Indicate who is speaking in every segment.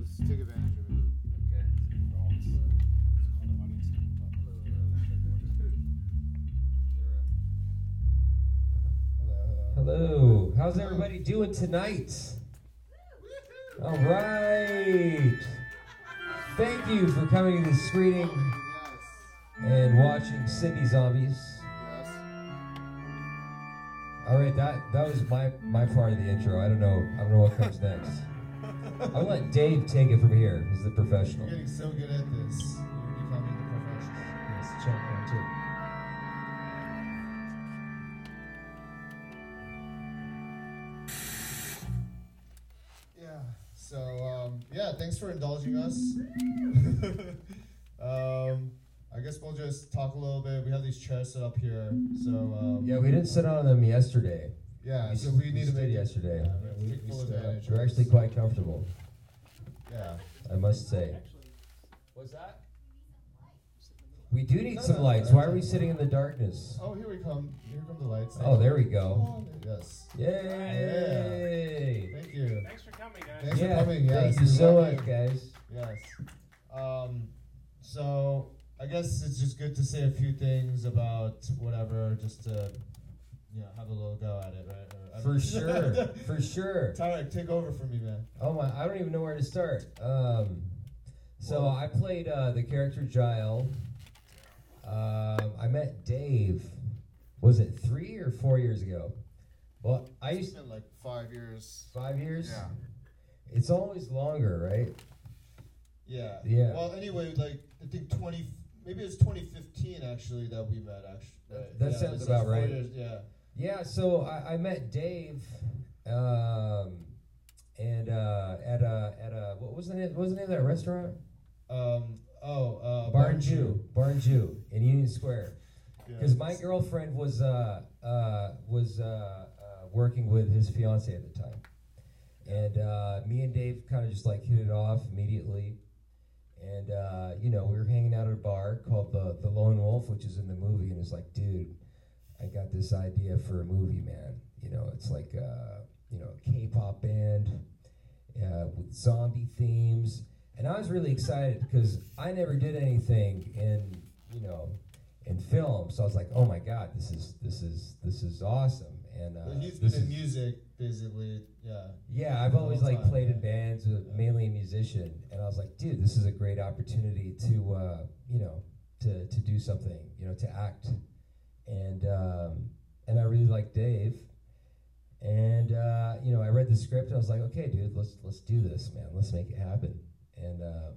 Speaker 1: let's take advantage of it.
Speaker 2: Okay.
Speaker 1: For all this, it's called the audience
Speaker 3: Hello. How's everybody doing tonight? All right. Thank you for coming to the screening and watching Sydney Zombies.
Speaker 1: Yes.
Speaker 3: All right, that that was my my part of the intro. I don't know. I don't know what comes next. I'll let Dave take it from here. He's the professional.
Speaker 4: You're getting so good at this. You're becoming the professional.
Speaker 5: Yes, check one, two.
Speaker 4: Yeah. So um, yeah, thanks for indulging us. um, I guess we'll just talk a little bit. We have these chairs set up here, so um,
Speaker 3: Yeah, we didn't sit on them yesterday.
Speaker 4: Yeah.
Speaker 3: we
Speaker 4: So
Speaker 3: s-
Speaker 4: we
Speaker 3: we
Speaker 4: need to
Speaker 3: stood
Speaker 4: make
Speaker 3: yesterday.
Speaker 4: Yeah, we,
Speaker 5: we, we stood.
Speaker 3: We're actually quite comfortable.
Speaker 4: Yeah.
Speaker 3: I must say. Was that? We do need
Speaker 4: No,
Speaker 3: some
Speaker 4: no,
Speaker 3: lights.
Speaker 4: no,
Speaker 3: Why are we sitting in the darkness?
Speaker 4: Oh, here we come. Here come the lights.
Speaker 3: Oh, there we go.
Speaker 4: Yes.
Speaker 3: Yay!
Speaker 4: Thank you.
Speaker 1: Thanks for coming, guys.
Speaker 4: Thanks
Speaker 3: Yeah,
Speaker 4: for coming. Yes,
Speaker 3: thank you
Speaker 4: we
Speaker 3: so
Speaker 4: love
Speaker 3: much, guys.
Speaker 4: Yes. Um, so I guess it's just good to say a few things about whatever, just to you know have a little go at it, right? Or,
Speaker 3: For sure, for sure.
Speaker 4: Tyler, take over for me, man.
Speaker 3: Oh my! I don't even know where to start. Um, so
Speaker 4: Well-
Speaker 3: I played uh, the character Gile. Um, I met Dave. Was it three or four years ago? Well, I
Speaker 1: It's
Speaker 3: used
Speaker 1: been like five years.
Speaker 3: five years.
Speaker 1: Yeah.
Speaker 3: It's always longer, right?
Speaker 4: Yeah.
Speaker 3: Yeah.
Speaker 4: Well, anyway, like I think twenty, maybe it's twenty fifteen actually that we met. Actually, right?
Speaker 3: That
Speaker 4: yeah,
Speaker 3: sounds about right.
Speaker 4: Years, yeah.
Speaker 3: Yeah, so I, I met Dave, um, and uh, at a at a what was the name? What was the name of that restaurant?
Speaker 4: Um. Oh. Uh,
Speaker 3: Barn Joo, Barn Joo in Union Square.
Speaker 4: Yeah.
Speaker 3: Because my girlfriend was uh, uh, was uh, uh, working with his fiance at the time, and uh, me and Dave kind of just like hit it off immediately, and uh, you know we were hanging out at a bar called the the Lone Wolf, which is in the movie, and it's like, dude, I got this idea for a movie, man. You know, it's like uh, you know a K-pop band uh, with zombie themes, and I was really excited because I never did anything in you know in film. So I was like, oh my god, this is this is this is awesome. And uh,
Speaker 4: But he's been in music, basically. Yeah.
Speaker 3: yeah, I've always like
Speaker 4: time,
Speaker 3: played in bands, with
Speaker 4: Yeah.
Speaker 3: mainly a musician, and I was like, dude, this is a great opportunity to uh, you know to to do something, you know, to act, and um, and I really like Dave. And uh, you know, I read the script and I was like, okay, dude, let's let's do this, man. Let's make it happen. And um,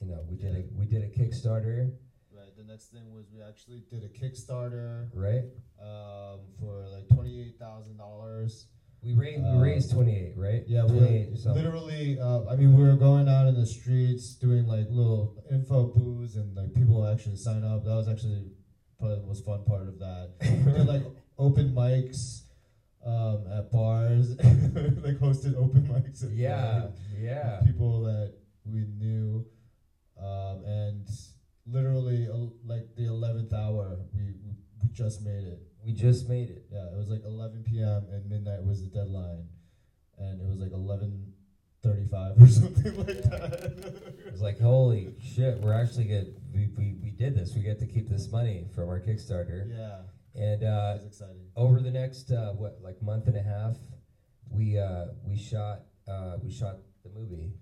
Speaker 3: you know, we did a we did a Kickstarter,
Speaker 4: Right. The next thing was we actually did a Kickstarter
Speaker 3: right?
Speaker 4: um, for like twenty eight thousand dollars.
Speaker 3: We raised we
Speaker 4: Uh,
Speaker 3: raised twenty eight, right?
Speaker 4: Yeah, we
Speaker 3: twenty eight or
Speaker 4: literally. Uh, I mean, we were going out in the streets doing like little info booths, and like people actually sign up. That was actually the most fun part of that. we did like open mics um, at bars, like hosted open mics. At
Speaker 3: Yeah,
Speaker 4: bars
Speaker 3: yeah.
Speaker 4: people that we knew, um, and literally uh, like the eleventh hour, we, we we just made it.
Speaker 3: We just made it.
Speaker 4: Yeah, it was like 11 p.m. and midnight was the deadline, and it was like 11:35 or something like that.
Speaker 3: it's like, holy shit, we're actually good. We, we, we did this. We get to keep this money from our Kickstarter.
Speaker 4: yeah,
Speaker 3: And uh, over the next uh, what like month and a half, we uh, we shot uh, we shot the movie.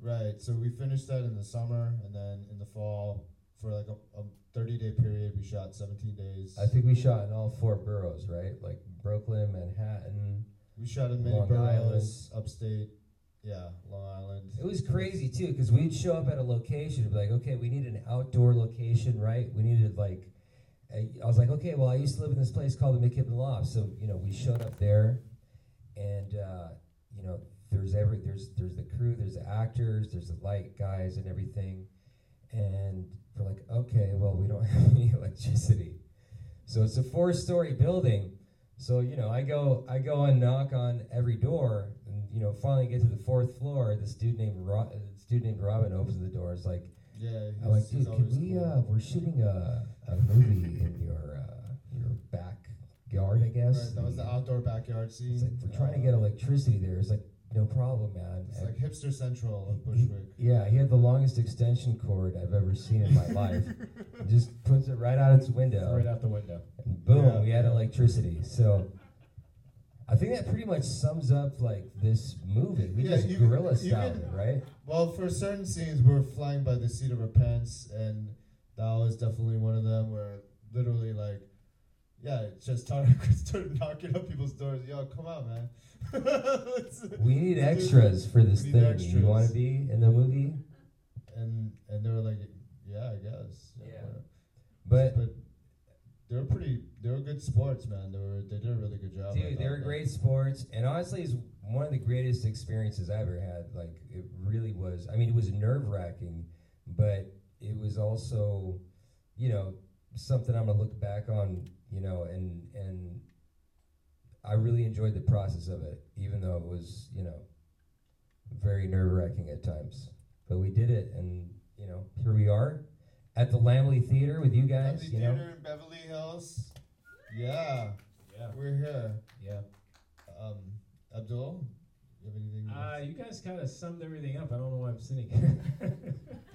Speaker 4: Right, so we finished that in the summer, and then in the fall, for like a, a 30 day period, we shot 17 days.
Speaker 3: I think we shot in all four boroughs, right? Like Brooklyn, Manhattan.
Speaker 4: we shot in many boroughs, upstate. Yeah, Long Island.
Speaker 3: It was crazy too, because we'd show up at a location and be like, okay, we need an outdoor location, right? We needed like, I was like, okay, well, I used to live in this place called the McKibbin Loft, so you know, we showed up there, and uh, you know, there's every there's there's the crew, there's the actors, there's the light guys and everything, and we're like, okay, well, we don't have any electricity, so it's a four-story building. So you know, I go, I go and knock on every door, you know, finally get to the fourth floor. This dude named Ro- this dude named Robin opens the door. It's like,
Speaker 4: Yeah,
Speaker 3: I'm like,
Speaker 4: he's- he's
Speaker 3: dude, could
Speaker 4: always
Speaker 3: we?
Speaker 4: cool.
Speaker 3: Uh, we're shooting a, a movie in your uh, your backyard, I guess.
Speaker 4: Right, that was the outdoor backyard scene.
Speaker 3: It's like we're trying to
Speaker 4: Uh,
Speaker 3: get electricity there. It's like, No problem, man.
Speaker 4: It's
Speaker 3: And
Speaker 4: like hipster central of
Speaker 3: he-
Speaker 4: Bushwick.
Speaker 3: yeah, he had the longest extension cord I've ever seen in my life. He just puts it right out its window.
Speaker 2: Right out the window.
Speaker 3: And boom,
Speaker 4: Yeah.
Speaker 3: we had electricity. So I think that pretty much sums up like this movie. We
Speaker 4: Yeah,
Speaker 3: just
Speaker 4: you-
Speaker 3: guerrilla style, right?
Speaker 4: Well, for certain scenes, we're flying by the seat of our pants, and that was definitely one of them where literally, like, yeah, it's just started, started knocking on people's doors. Yo, come on, man.
Speaker 3: We need extras for this thing. You want to be in the movie?
Speaker 4: and and they were like, yeah, I guess.
Speaker 3: Yeah.
Speaker 4: whatever.
Speaker 3: But
Speaker 4: but they were pretty. They were good sports, man. They were. They did a really good job.
Speaker 3: Dude, they were great sports, and honestly, it's one of the greatest experiences I ever had. Like it really was. I mean, it was nerve wracking, but it was also, you know, something I'm gonna look back on. You know, and and I really enjoyed the process of it, even though it was, you know, very nerve wracking at times. But we did it, and you know, here we are at the Laemmle Theater with you guys.
Speaker 4: Beverly
Speaker 3: You know,
Speaker 4: in Beverly Hills. Yeah,
Speaker 2: Yeah.
Speaker 4: we're here.
Speaker 2: Yeah.
Speaker 4: Um, Abdul, you have anything?
Speaker 2: Uh, you guys kind of summed everything up. I don't know why I'm sitting here.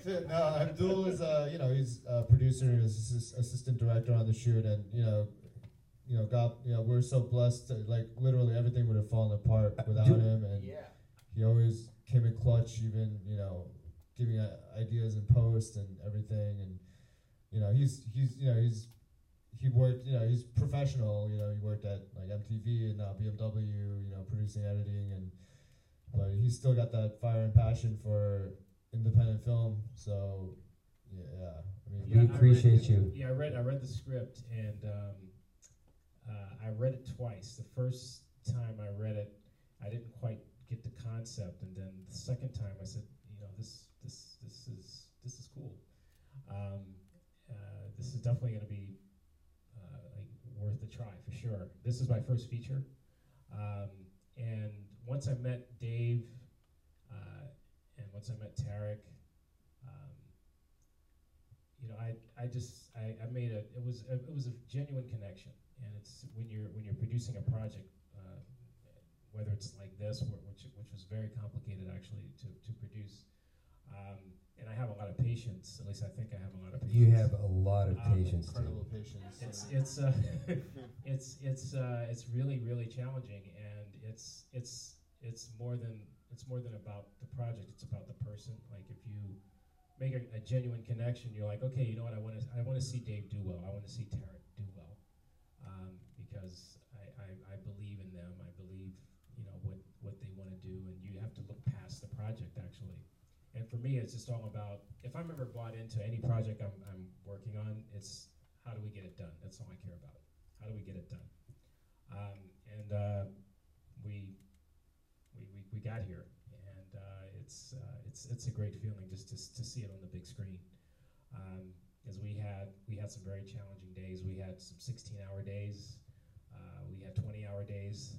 Speaker 4: no, Abdul is uh, you know, he's a producer, he's assistant director on the shoot, and you know, you know, got you know, we're so blessed. To, like literally everything would have fallen apart without
Speaker 3: Dude.
Speaker 4: him, and he always came in clutch, even you know, giving uh, ideas in post and everything, and you know, he's he's you know he's he worked you know he's professional. You know, he worked at like MTV and now BMW. You know, producing, editing, and but he's still got that fire and passion for independent film. So yeah, yeah. I mean,
Speaker 3: We
Speaker 2: Yeah, I read-
Speaker 3: appreciate you.
Speaker 2: Yeah, I read I read the script and um, uh, I read it twice. The first time I read it, I didn't quite get the concept, and then the second time I said, you know, this this is this is cool. Um, uh, this is definitely going to be uh, like worth a try for sure. This is my first feature, um, and once I met Dave, uh, and once I met Tarek. Um, you know, I, I just I, I made a it was a, it was a genuine connection, and it's when you're when you're producing a project, uh, whether it's like this, which which was very complicated actually to, to produce, um, and I have a lot of patience. At least I think I have a lot of patience.
Speaker 3: You have a lot of
Speaker 2: Um,
Speaker 3: patience, dude.
Speaker 4: incredible patience.
Speaker 2: It's it's uh, it's it's uh, it's really really challenging, and it's it's it's more than it's more than about the project. It's about the person. Like if you make a, a genuine connection, you're like, okay, you know what? I want to I want to see Dave do well. I want to see Tarek do well, um, because I, I I believe in them. I believe you know what what they want to do, and you have to look past the project actually. And for me, it's just all about if I'm ever bought into any project I'm, I'm working on, it's how do we get it done? That's all I care about. How do we get it done? Um, and uh, we, we, we, we got here, and uh, it's, uh, it's, it's a great feeling just to, to see it on the big screen. Um, as we had, we had some very challenging days. We had some 16-hour days. Uh, we had 20-hour days,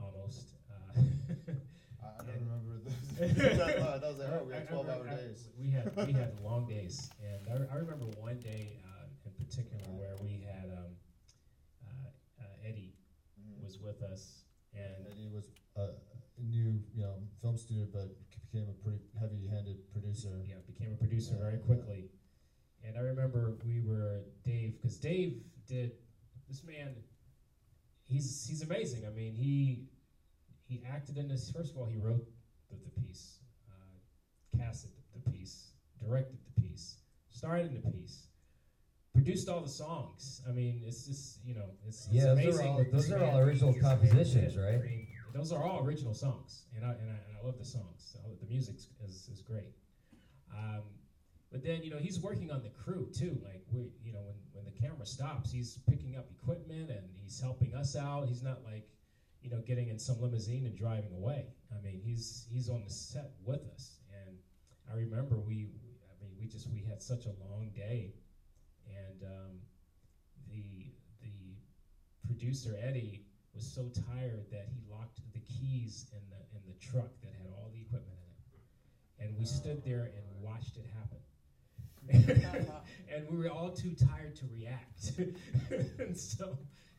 Speaker 2: almost.
Speaker 4: I, don't
Speaker 2: And-
Speaker 4: remember this. that, was like, oh, we
Speaker 2: I-
Speaker 4: had 12
Speaker 2: I-
Speaker 4: hour
Speaker 2: I-
Speaker 4: days.
Speaker 2: We had we had long days, and I, I remember one day uh, in particular where we had um, uh, uh, Eddie
Speaker 4: Mhm.
Speaker 2: was with us, and
Speaker 4: And he was a new, you know, film student, but became a pretty heavy-handed producer.
Speaker 2: yeah, became a producer very quickly. And I remember we were Dave because Dave did this man. He's he's amazing. I mean he he acted in this. First of all, he wrote the, the piece, uh, casted the piece, directed the piece, starred in the piece, produced all the songs. I mean, it's just you know, it's, it's
Speaker 3: Yeah, those are
Speaker 2: amazing.
Speaker 3: all- those are all original compositions, right?
Speaker 2: I mean, those are all original songs, and I and I, and I love the songs. Love- The music is is great. Um, but then you know he's working on the crew too. Like we, you know, when when the camera stops, he's picking up equipment and he's helping us out. He's not like you know getting in some limousine and driving away. I mean, he's he's on the set with us. And I remember we, I mean, we just we had such a long day, and um, the the producer Eddie was so tired that he locked the keys in the in the truck that had all the equipment in it, and we stood there and watched it happen. and we were all too tired to react, and so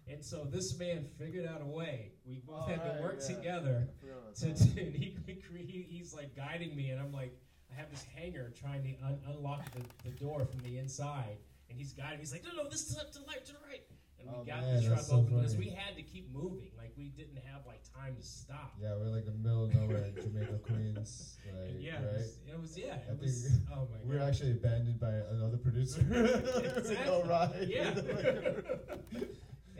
Speaker 2: And so this man figured out a way. We both
Speaker 1: Oh,
Speaker 2: had to
Speaker 1: right,
Speaker 2: work
Speaker 1: yeah.
Speaker 2: together
Speaker 1: I forgot about
Speaker 2: to, to and he, he, he's like guiding me, and I'm like, I have this hanger trying to un- unlock the, the door from the inside, and he's guiding. me. He's like, no, no, this is up to the left, to the right. And we
Speaker 4: Oh,
Speaker 2: got
Speaker 4: man,
Speaker 2: the truck
Speaker 4: so
Speaker 2: open because we had to keep moving. Like we didn't have like time to stop.
Speaker 4: Yeah, we're like in the middle of nowhere in Jamaica, Queens. Like,
Speaker 2: yeah,
Speaker 4: right?
Speaker 2: it, was, it was yeah,
Speaker 4: I
Speaker 2: it was.
Speaker 4: think
Speaker 2: Oh my
Speaker 4: We're
Speaker 2: god.
Speaker 4: actually abandoned by another producer.
Speaker 2: Exactly.
Speaker 4: no ride.
Speaker 2: Yeah.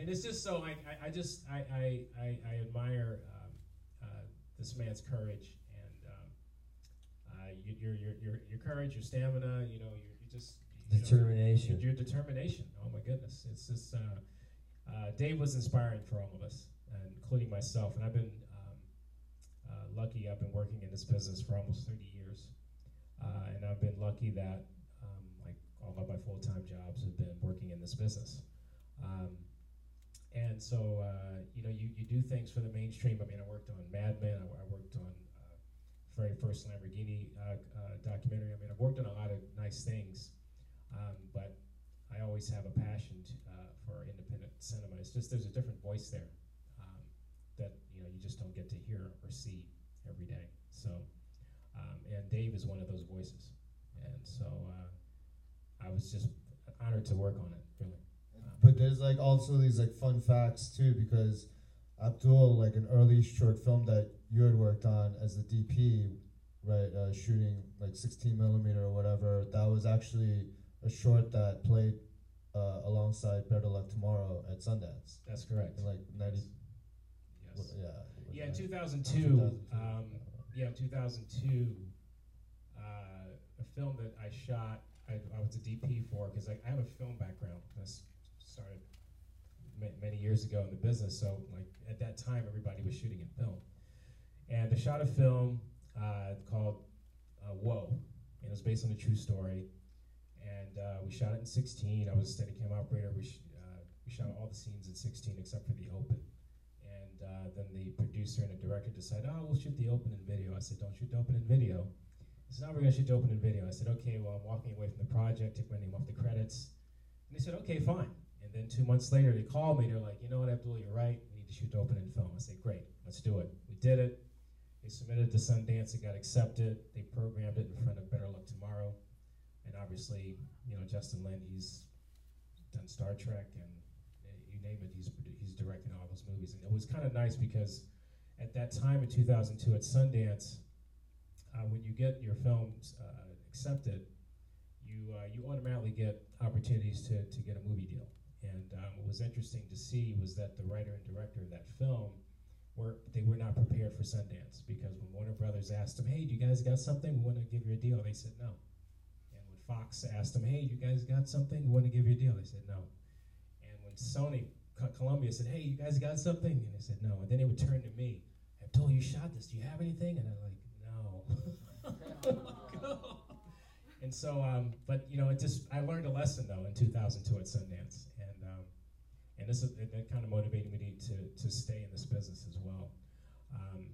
Speaker 2: And it's just so I, I, I just I, I, I, admire um, uh, this man's courage and um, uh, your, your your your courage, your stamina. You know, you, you just you know,
Speaker 3: Determination.
Speaker 2: your determination. Oh my goodness, it's just uh, uh, Dave was inspiring for all of us, including myself. And I've been um, uh, lucky. I've been working in this business for almost 30 years, uh, and I've been lucky that um, like all of my full time jobs have been working in this business. Um, and so uh, you know, you, you do things for the mainstream. I mean, I worked on Mad Men. I, I worked on uh, very first Lamborghini uh, uh, documentary. I mean, I've worked on a lot of nice things. Um, but I always have a passion uh, for independent cinema. It's just there's a different voice there um, that you know you just don't get to hear or see every day. So, um, and Dave is one of those voices, and so uh, I was just honored to work on it. Really,
Speaker 4: But there's like also these like fun facts too because Abdul, like an early short film that you had worked on as the DP, right, uh, shooting like 16 millimeter or whatever. That was actually a short that played uh, alongside Better Luck Tomorrow at Sundance
Speaker 2: that's correct.
Speaker 4: in like 90.
Speaker 2: Yes.
Speaker 4: Yeah.
Speaker 2: Yeah, in 2002,
Speaker 4: 2002.
Speaker 2: um, yeah, 2002, uh, a film that I shot, I, I was a DP for because I, I have a film background. I s- started ma- many years ago in the business, so like at that time, everybody was shooting in film. And I shot a film uh, called uh, Whoa, and it was based on a true story. And uh, we shot it in 16. I was a Steadicam operator. We, sh- uh, we shot all the scenes in 16 except for the open. And uh, then the producer and the director decided, oh, we'll shoot the open in video. I said, don't shoot the open in video. He said, no, we're going to shoot the open in video. I said, okay, well, I'm walking away from the project, took my name off the credits. And they said, okay, fine. And then two months later, they called me. They're like, you know what, Abdul, you're right. We need to shoot the open in film. I said, great, let's do it. We did it. They submitted to Sundance. It got accepted. They programmed it in front of Better Luck Tomorrow. And obviously, you know, Justin Lin, he's done Star Trek and uh, you name it, he's he's directing all those movies. And it was kind of nice because at that time in 2002 at Sundance, uh, when you get your films uh, accepted, you uh, you automatically get opportunities to, to get a movie deal. And um, what was interesting to see was that the writer and director of that film were they were not prepared for Sundance because when Warner Brothers asked them, "Hey, do you guys got something? We want to give you a deal," they said no. And when Fox asked them, "Hey, you guys got something? We want to give you a deal," they said no. And when Sony, Columbia said, "Hey, you guys got something?" and they said no. And then they would turn to me, "Abdul, you shot this. Do you have anything?" And I'm like, "No." and so, um, but you know, it just I learned a lesson though in 2002 at Sundance, and um, and this is, it, that kind of motivated me to, to to stay in this business as well. Um,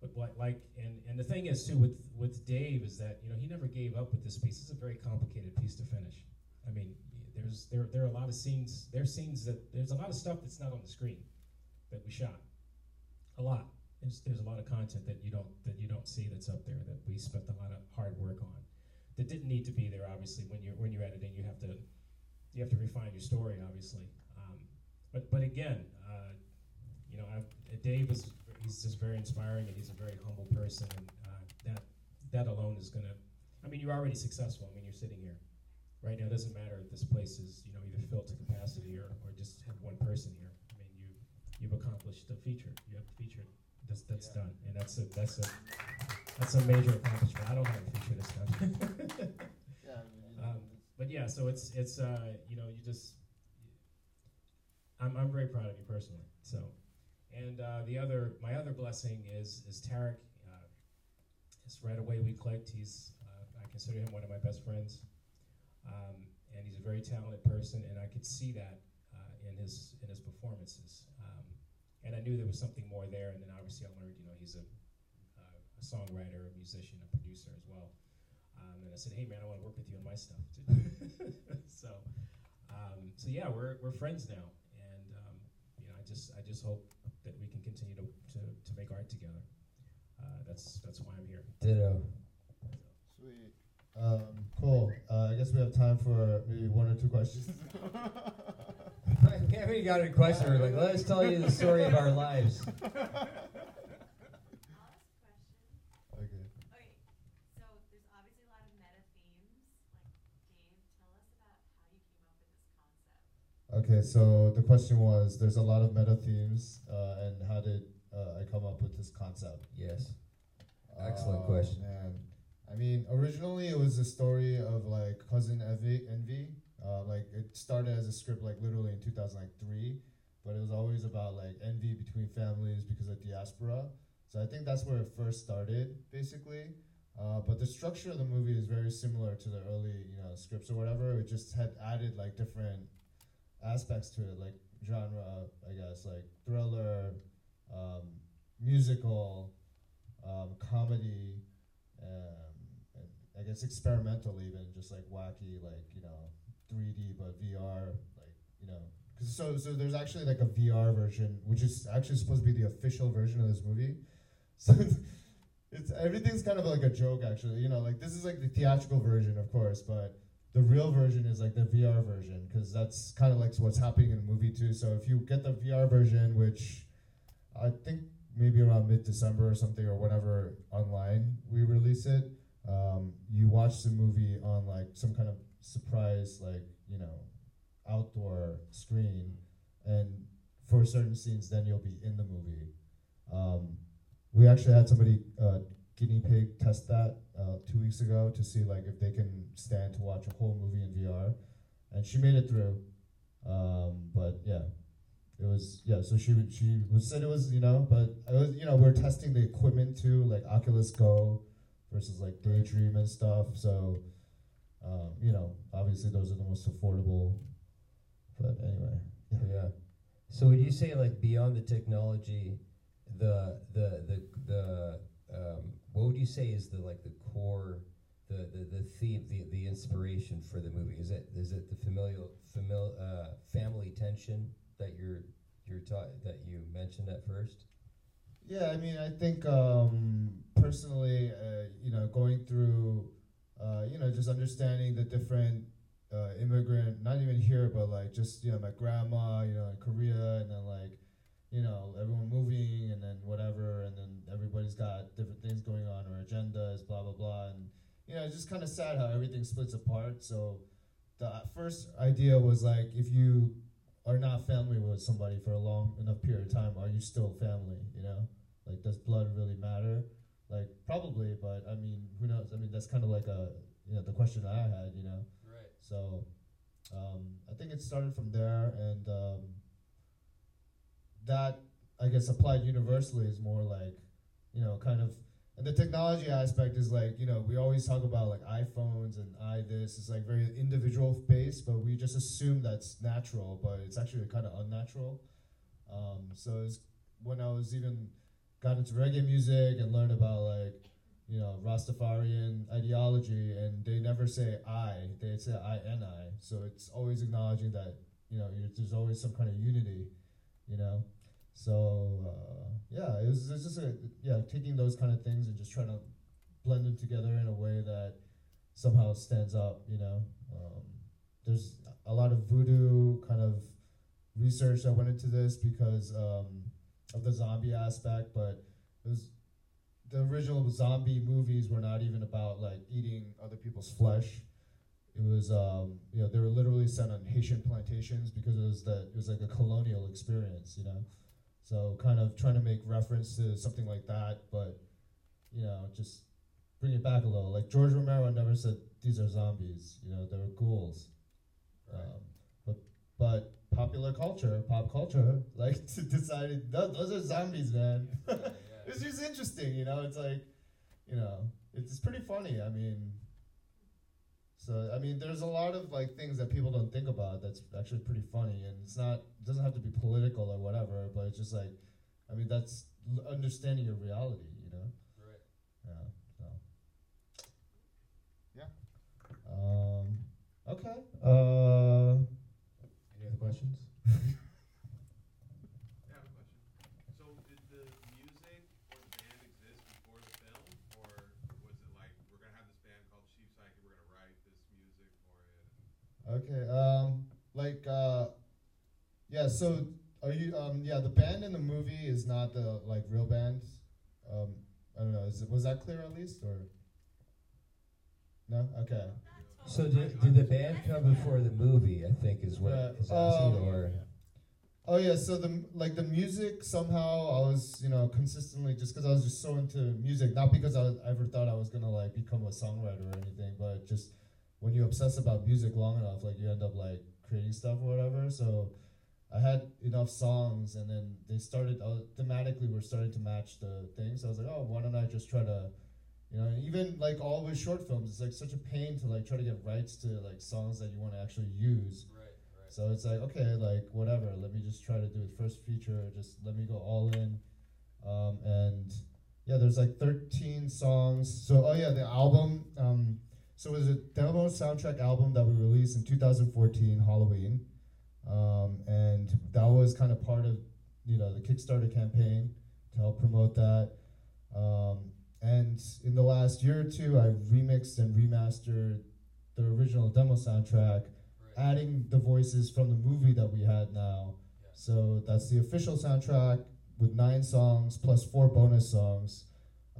Speaker 2: but like, like and, and the thing is too with with Dave is that you know he never gave up with this piece. It's a very complicated piece to finish. I mean, there's there there are a lot of scenes. There's scenes that there's a lot of stuff that's not on the screen that we shot. A lot. There's there's a lot of content that you don't that you don't see that's up there that we spent a lot of hard work on. That didn't need to be there. Obviously, when you're when you're editing, you have to you have to refine your story. Obviously, um, but but again, uh, you know, I've, Dave is he's just very inspiring and he's a very humble person, and uh, that that alone is gonna. I mean, you're already successful. I mean, you're sitting here right now. It doesn't matter if this place is you know either filled to capacity or, or just have one person here. I mean, you you've accomplished a feature. You have a feature. That's that's
Speaker 1: Yeah.
Speaker 2: done, and that's a that's a that's a major accomplishment. I don't have a future that's done.
Speaker 1: Yeah, I mean, you know,
Speaker 2: Um, but yeah, so it's it's uh, you know you just I'm I'm very proud of you personally. So, and uh, the other my other blessing is is Tarek. Uh, it's right away we clicked. He's uh, I consider him one of my best friends, um, and he's a very talented person, and I could see that uh, in his in his performances. Um, and I knew there was something more there, and then obviously I learned you know he's a songwriter, a musician, a producer as well. Um, and I said, "Hey, man, I want to work with you on my stuff too." so, um, so yeah, we're we're friends now, and um, I just I just hope that we can continue to to, to make art together. Uh, that's that's why I'm here.
Speaker 3: Ditto.
Speaker 4: Sweet. Um, cool. Uh, I guess we have time for maybe one or two questions.
Speaker 3: we haven't even got a question. We're like, let us tell you the story of our lives.
Speaker 5: I'll ask a question.
Speaker 4: okay.
Speaker 5: Okay, so there's obviously a lot of meta themes. Like, Dave, tell us about how you came up with this concept.
Speaker 4: Okay, so the question was there's a lot of meta themes, uh, and how did uh, I come up with this concept?
Speaker 3: Yes. Excellent
Speaker 4: Oh,
Speaker 3: question.
Speaker 4: Man, I mean, originally it was a story of like cousin Envy. Envy. Uh, like it started as a script like literally in 2003, but it was always about like envy between families because of diaspora. So I think that's where it first started, basically. Uh, but the structure of the movie is very similar to the early, you know, scripts or whatever. It just had added like different aspects to it, like genre, I guess, like thriller, um, musical, um, comedy, um, and I guess experimental even, just like wacky, like you know, 3D but VR, like you know, 'cause so so there's actually like a VR version, which is actually supposed to be the official version of this movie. So it's, it's everything's kind of like a joke, actually. You know, like this is like the theatrical version, of course, but the real version is like the VR version because that's kind of like what's happening in the movie too. So if you get the VR version, which I think maybe around mid December or something or whenever online we release it, um, you watch the movie on like some kind of surprise, like you know, outdoor screen, and for certain scenes, then you'll be in the movie. Um, we actually had somebody uh, guinea pig test that uh, two weeks ago to see like if they can stand to watch a whole movie in VR, and she made it through. Um, but yeah, it was yeah. So she she was said it was you know, but I was you know we're testing the equipment too, like Oculus Go versus like Daydream and stuff. So um, you know, obviously those are the most affordable. But anyway, yeah.
Speaker 3: Yeah. So would you say like beyond the technology, the the the the um, what would you say is the like the core, the the, the theme, the, the inspiration for the movie? Is it is it the familial famil, uh, family tension that you're you're taught that you mentioned at first?
Speaker 4: Yeah, I mean, I think um, personally, uh, you know, going through, uh, you know, just understanding the different uh, immigrant, not even here, but like just you know, my grandma, you know, in Korea, and then like, you know, everyone moving, and then whatever, and then everybody's got different things going on or agendas, blah blah blah, and you know, it's just kind of sad how everything splits apart. So, the first idea was like, if you are not family with somebody for a long enough period of time, are you still family? You know, like does blood really matter? Like probably, but I mean, who knows? I mean, that's kind of like a you know the question that I had. You know,
Speaker 3: Right.
Speaker 4: so um, I think it started from there, and um, that I guess applied universally is more like you know kind of. And the technology aspect is like, you know, we always talk about like iPhones and i this. It's like very individual based, but we just assume that's natural, but it's actually kind of unnatural. Um, so it's when I was even got into reggae music and learned about like, you know, Rastafarian ideology, and they never say I, they say I and I. So it's always acknowledging that, you know, there's always some kind of unity, you know. So uh, yeah, it was, it was just a, yeah taking those kind of things and just trying to blend them together in a way that somehow stands up. You know, um, there's a lot of voodoo kind of research that went into this because um, of the zombie aspect, but it was the original zombie movies were not even about like eating other people's flesh. It was, um, you know, they were literally sent on Haitian plantations because it was that it was like a colonial experience, you know. So kind of trying to make reference to something like that, but you know, just bring it back a little. Like George Romero never said these are zombies, you know, they were ghouls. Um, but but popular culture, pop culture, like decided "No, those are zombies, man. it's just interesting, you know. It's like, you know, it's pretty funny. I mean, so I mean, there's a lot of like things that people don't think about that's actually pretty funny, and it's not it doesn't have to be political or whatever, but it's just like, I mean, that's l- understanding your reality, you know.
Speaker 3: Right.
Speaker 4: Yeah. So. Yeah. Um. Okay. Uh.
Speaker 2: Any other questions?
Speaker 4: Okay. Um, like, uh, yeah. So, are you? Um, yeah. The band in the movie is not the like real band. Um, I don't know. Is it, was that clear at least, or no? Okay.
Speaker 3: So did, did the band come before the movie? I think is what
Speaker 4: Yeah,
Speaker 3: is asking,
Speaker 4: um,
Speaker 3: or
Speaker 4: Oh yeah. So the like the music somehow I was you know consistently just because I was just so into music, not because I, I ever thought I was gonna like become a songwriter or anything, but just when you obsess about music long enough, like you end up like creating stuff or whatever. So I had enough songs, and then they started uh, thematically were starting to match the things. So I was like, oh, why don't I just try to, you know, even like all with short films, it's like such a pain to like try to get rights to like songs that you want to actually use.
Speaker 1: Right, right.
Speaker 4: So it's like okay, like whatever. Let me just try to do it first feature. Just let me go all in, um, and yeah, there's like 13 songs. So oh yeah, the album. Um, so it was a demo soundtrack album that we released in 2014 Halloween, um, and that was kind of part of you know the Kickstarter campaign to help promote that. Um, and in the last year or two, I remixed and remastered the original demo soundtrack
Speaker 1: Right.
Speaker 4: adding the voices from the movie that we had now.
Speaker 1: Yeah.
Speaker 4: So that's the official soundtrack with nine songs plus four bonus songs.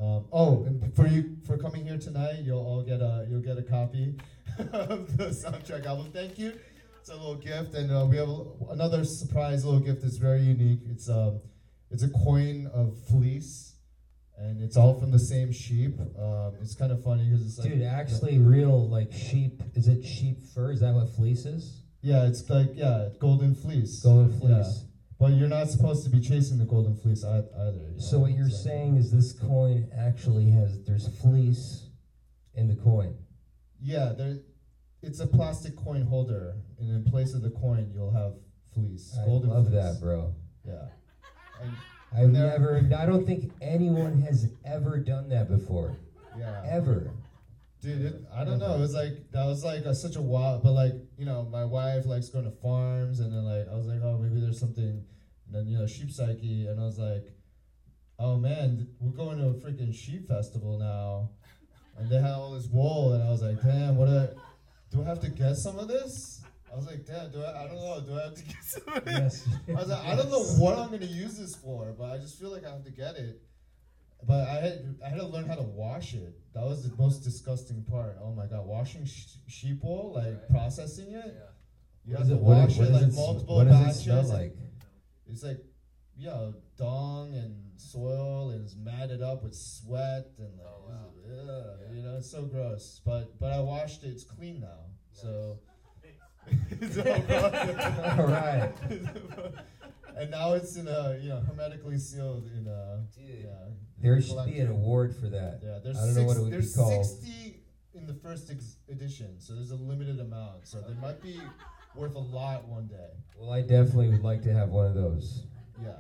Speaker 4: Um, oh, and for you coming here tonight, you'll all get a you'll get a copy of the soundtrack album. Thank you. It's a little gift, and uh, we have a, another surprise little gift that's very unique. It's a it's a coin of fleece, and it's all from the same sheep. Um, it's kind of funny because it's like
Speaker 3: dude, actually, real like sheep. Is it sheep fur? Is that what fleece is?
Speaker 4: yeah, it's like yeah, golden fleece.
Speaker 3: Golden
Speaker 4: Yeah. But you're not supposed to be chasing the golden fleece ei- either.
Speaker 3: So what you're saying is this coin actually has there's fleece in the coin.
Speaker 4: Yeah, there. It's a plastic coin holder, and in place of the coin, you'll have fleece.
Speaker 3: I
Speaker 4: golden
Speaker 3: love
Speaker 4: fleece.
Speaker 3: that, bro.
Speaker 4: Yeah. And
Speaker 3: I've never. I don't think anyone has ever done that before.
Speaker 4: yeah.
Speaker 3: Ever.
Speaker 4: Dude, it, I don't know. It was like that was like a, such a wild, but like you know, my wife likes going to farms, and then like I was like, oh, maybe there's something. And then you know, sheep psyche, and I was like, oh man, th- we're going to a freaking sheep festival now, and they had all this wool, and I was like, damn, what a, do I have to get some of this? I was like, damn, do I? I don't know. Do I have to get some of it?
Speaker 3: Yes.
Speaker 4: I was like, I don't know what I'm gonna use this for, but I just feel like I have to get it. But I had I had to learn how to wash it. That was the most disgusting part. Oh my god, washing sh- sheep wool, like
Speaker 1: Right.
Speaker 4: processing
Speaker 1: Yeah.
Speaker 4: You
Speaker 3: What
Speaker 4: have to
Speaker 3: it,
Speaker 4: wash it like
Speaker 3: it, s-
Speaker 4: multiple
Speaker 3: what does it smell like?
Speaker 4: It's like yeah, dung and soil and it's matted up with sweat and like
Speaker 1: Oh, wow.
Speaker 4: ugh,
Speaker 1: Yeah.
Speaker 4: you know it's so gross. But but I washed it. It's clean now. So. It's all gone.
Speaker 3: All right.
Speaker 4: and now it's in a you know hermetically sealed in a
Speaker 3: Dude.
Speaker 4: yeah
Speaker 3: There should be an award for that.
Speaker 4: yeah there's
Speaker 3: I don't know what it would be
Speaker 4: there's
Speaker 3: called.
Speaker 4: 60 in the first ex- edition so there's a limited amount so there might be worth a lot one day
Speaker 3: Well, I definitely would like to have one of those.
Speaker 4: yeah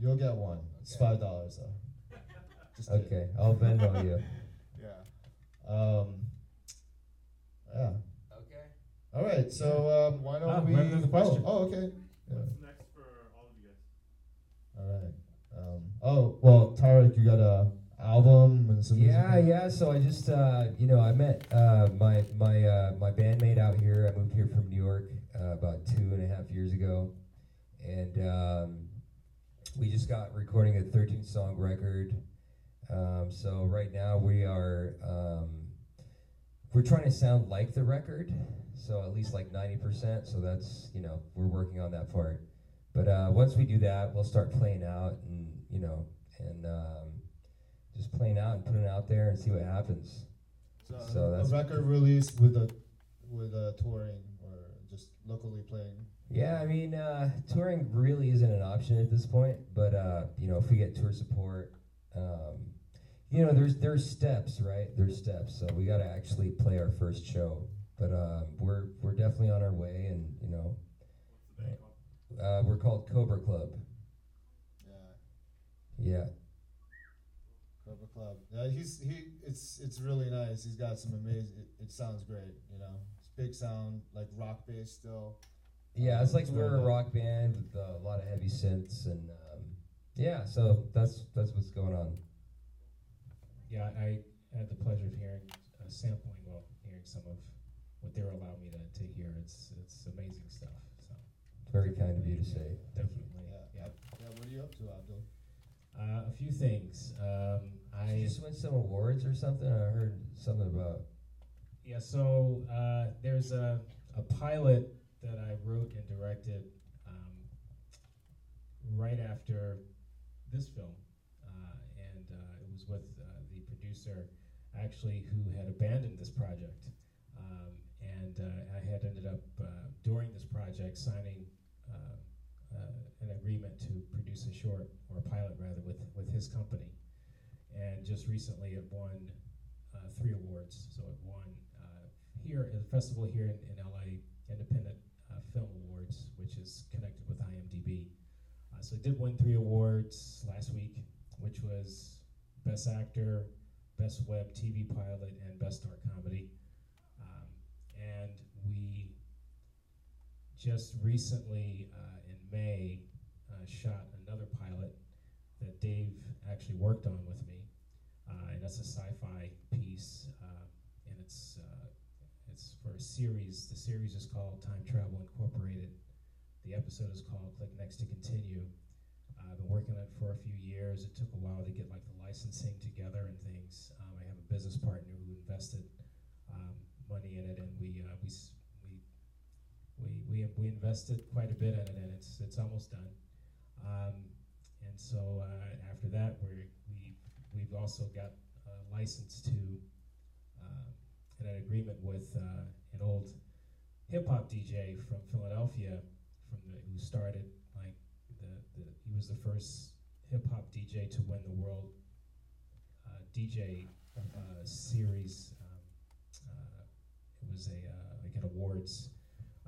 Speaker 4: you'll get one it's five dollars though Just kidding.
Speaker 3: Okay, I'll bend on you.
Speaker 4: yeah um yeah
Speaker 1: Okay.
Speaker 4: all right so um, why don't
Speaker 2: Ah,
Speaker 4: we
Speaker 2: we have another question.
Speaker 4: oh, oh okay yeah.
Speaker 6: What's next for all of you guys?
Speaker 4: all right um, oh well Tarek you got a album and some music?
Speaker 3: Yeah, yeah. So I just, uh, you know, I met uh, my my uh, my bandmate out here. I moved here from New York uh, about two and a half years ago, and um, we just got recording a 13 song record. Um, so right now we are um, we're trying to sound like the record, so at least like 90%. So that's you know we're working on that part. But uh, once we do that, we'll start playing out, and you know, and um, just playing out and putting it out there and see what happens.
Speaker 4: So,
Speaker 3: So
Speaker 4: a
Speaker 3: that's-
Speaker 4: record release with a with a touring or just locally playing.
Speaker 3: Yeah, I mean, uh, touring really isn't an option at this point. But uh, you know, if we get tour support, um, you know, there's there's steps, right? There's steps. So we got to actually play our first show. But uh, we're we're definitely on our way, and you know,
Speaker 6: What's the band called?
Speaker 3: uh, we're called Cobra Club.
Speaker 4: Yeah,
Speaker 3: Yeah,
Speaker 4: Cobra Club. Yeah, he's he. It's it's really nice. He's got some amazing. It, it sounds great. You know, it's big sound, like rock bass still.
Speaker 3: yeah. It's like we're a rock band with uh, a lot of heavy synths, and um, yeah. So that's that's what's going on.
Speaker 2: Yeah, I had the pleasure of hearing, uh, sampling, well, hearing some of what they're allowing me to, to hear. It's it's amazing stuff. So
Speaker 3: Very kind of you to say.
Speaker 2: definitely,
Speaker 4: Yeah.
Speaker 2: yep.
Speaker 4: Yeah, what are you up to, Abdul?
Speaker 2: Uh, a few things. Um,
Speaker 3: You
Speaker 2: I
Speaker 3: just win some awards or something? I heard something about.
Speaker 2: yeah. So uh, there's a a pilot that I wrote and directed um, right after this film, uh, and uh, it was with uh, the producer actually who had abandoned this project, um, and uh, I had ended up uh, during this project signing. Uh, uh, an agreement to produce a short or a pilot rather with with his company, and just recently it won uh, three awards. So it won uh, here at a festival here in, in LA, Independent uh, Film Awards, which is connected with IMDb. Uh, so it did win three awards last week, which was Best Actor, Best Web TV Pilot, and Best Dark Comedy. Um, and we just recently uh, in May uh, shot another pilot that Dave actually worked on with me, that's a sci-fi piece, uh, and it's uh, it's for a series. The series is called Time Travel Incorporated. The episode is called Click Next to Continue. I've been working on it for a few years. It took a while to get like the licensing together and things. Um, I have a business partner who invested um, money in it, and we uh, we we we we we invested quite a bit in it, and it's it's almost done. Um, and so uh, after that, we we we've also got a license to uh, and an agreement with uh, an old hip hop DJ from Philadelphia, from the, who started like the, the he was the first hip hop DJ to win the world uh, DJ series. Um, it was a like an awards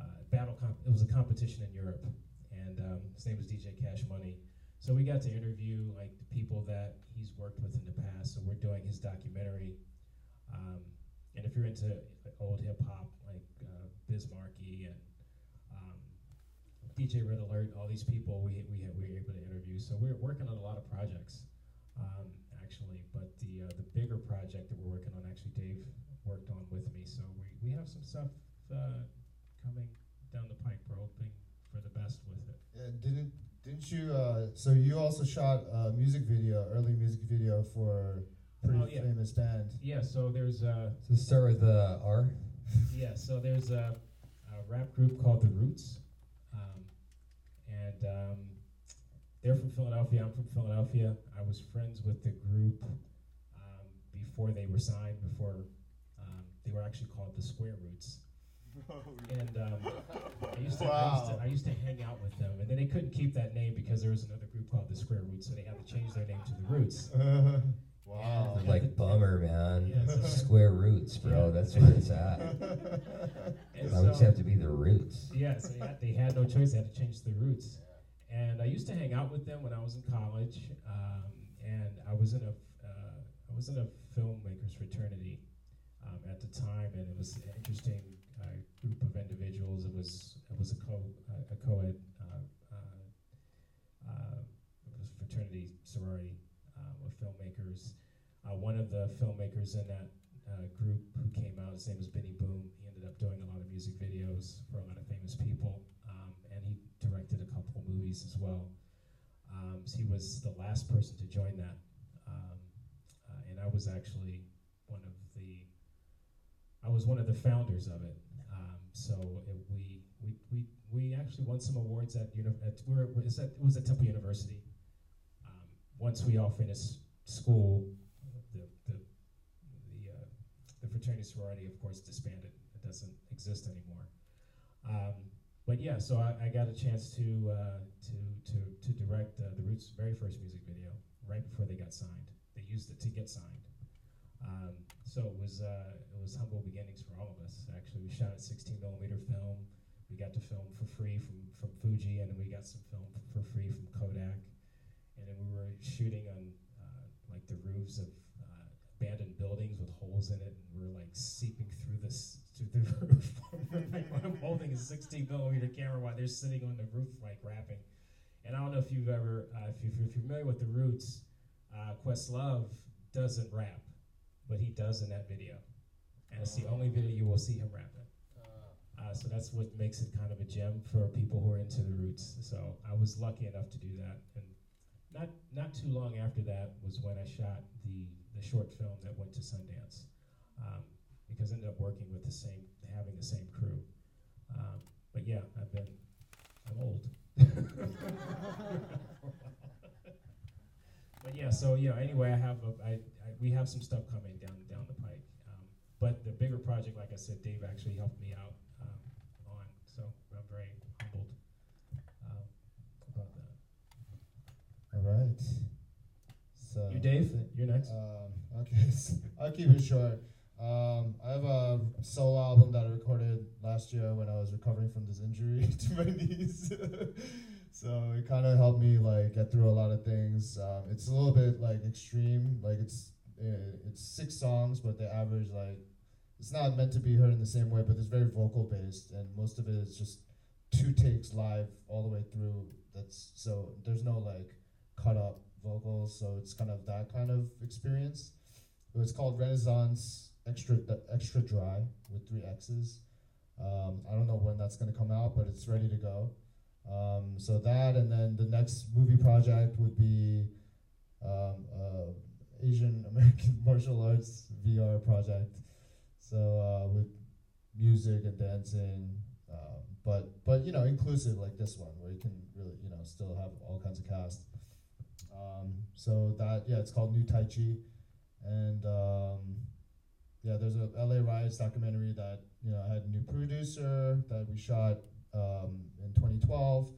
Speaker 2: uh, battle. Comp- it was a competition in Europe, and um, his name was DJ Cash Money. So we got to interview like the people that he's worked with in the past. So we're doing his documentary. Um, and if you're into old hip hop, like uh, Biz Markie and um, DJ Red Alert, all these people we we, we were able to interview. So we're working on a lot of projects, um, actually. But the uh, the bigger project that we're working on, actually, Dave worked on with me. So we, we have some stuff uh, coming down the pike. We're hoping for the best with it.
Speaker 4: Yeah, didn't didn't you? Uh, so you also shot a music video, early music video for pretty
Speaker 2: Oh, yeah.
Speaker 4: famous band.
Speaker 2: Yeah. So there's uh,
Speaker 3: So start with uh, R.
Speaker 2: yeah. So there's a, a rap group called The Roots, um, and um, they're from Philadelphia. I'm from Philadelphia. I was friends with the group um, before they were signed. Before um, they were actually called the Square Roots. And um, I used to, I used to I used to hang out with them, and then they couldn't keep that name because there was another group called the Square Roots, so they had to change their name to the Roots.
Speaker 4: wow.
Speaker 2: Yeah.
Speaker 3: Like bummer, man.
Speaker 2: Yeah, it's a-
Speaker 3: Square roots, bro.
Speaker 2: Yeah.
Speaker 3: That's where it's at.
Speaker 2: And
Speaker 3: Why would
Speaker 2: so-
Speaker 3: you have to be the roots?
Speaker 2: Yeah, so they had, they had no choice; they had to change the roots. And I used to hang out with them when I was in college, um, and I was in a uh, I was in a filmmakers fraternity um, at the time, and it was interesting uh, group of individuals. It was it was a co a co-ed uh, uh, uh, it was fraternity sorority of filmmakers. One of the filmmakers in that uh, group who came out, his name was Benny Boom. He ended up doing a lot of music videos for a lot of famous people, um, and he directed a couple movies as well. Um, so he was the last person to join that, um, uh, and I was actually one of the I was one of the founders of it. So we, we we we actually won some awards at uni- at we were, it was at Temple University. Um, once we all finished school, the the the, uh, the fraternity sorority, of course, disbanded. It doesn't exist anymore. Um, but yeah, so I, I got a chance to uh, to to to direct uh, the Roots' very first music video right before they got signed. They used it to get signed. Um, so it was uh, it was humble beginnings for all of us. Actually, we shot a 16 millimeter film. We got to film for free from from Fuji, and then we got some film for free from Kodak. And then we were shooting on uh, like the roofs of uh, abandoned buildings with holes in it, and we're like seeping through this through the roof. like, I'm holding a 16 millimeter camera while they're sitting on the roof like rapping. And I don't know if you've ever, uh, if, you, if you're familiar with the Roots, uh, Questlove doesn't rap, but he does in that video, and it's the only video you will see him rapping. so that's what makes it kind of a gem for people who are into the roots. So I was lucky enough to do that, and not not too long after that was when I shot the the short film that went to Sundance, um, because I ended up working with the same having the same crew. Um, but yeah, I've been I'm old. but yeah, so you know, anyway, I have a, I, I we have some stuff coming down down the pike. Um, but the bigger project, like I said, Dave actually helped me out um, on, so I'm very humbled um, about that.
Speaker 4: All right. So
Speaker 2: You, Dave? You're next.
Speaker 4: Um, okay, so I'll keep it short. Um, I have a solo album that I recorded last year when I was recovering from this injury to my knees. So it kind of helped me like get through a lot of things. Um, it's a little bit like extreme. Like it's uh, it's six songs, but the average like it's not meant to be heard in the same way. But it's very vocal based, and most of it is just two takes live all the way through. That's so there's no like cut up vocals, so it's kind of that kind of experience. It was called Renaissance Extra Extra Dry with three X's. Um, I don't know when that's gonna come out, but it's ready to go. Um, so that, and then the next movie project would be um, uh, Asian American martial arts VR project. So uh, with music and dancing, um, but but you know inclusive like this one where you can really you know still have all kinds of cast. Um, so that yeah, it's called New Tai Chi, and um, yeah, there's a LA Riots documentary that you know I had a new producer that we shot um, in 2012.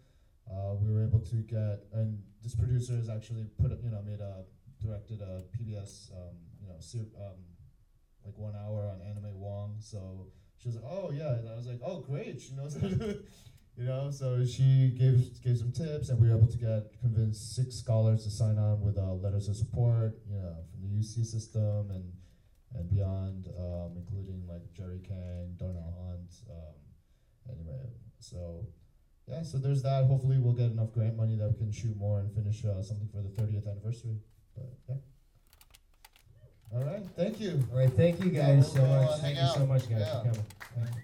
Speaker 4: Uh, we were able to get and this producer has actually put you know made a directed a PBS um, you know ser- um, like one hour on Anna May Wong. So she was like, oh yeah, and I was like, oh great, she knows. You know, so she gave gave some tips, and we were able to get convince six scholars to sign on with uh, letters of support. You know, from the UC system and and beyond, um, including like Jerry Kang, Darnell Hunt. Um, anyway, so yeah, so there's that. Hopefully, we'll get enough grant money that we can shoot more and finish uh, something for the 30th anniversary. But yeah. All right, thank you.
Speaker 3: All right, thank you
Speaker 4: Yeah,
Speaker 3: guys
Speaker 4: we'll
Speaker 3: so much.
Speaker 2: Thank you
Speaker 4: out.
Speaker 2: so much, guys,
Speaker 4: Yeah.
Speaker 2: for coming. Thank you.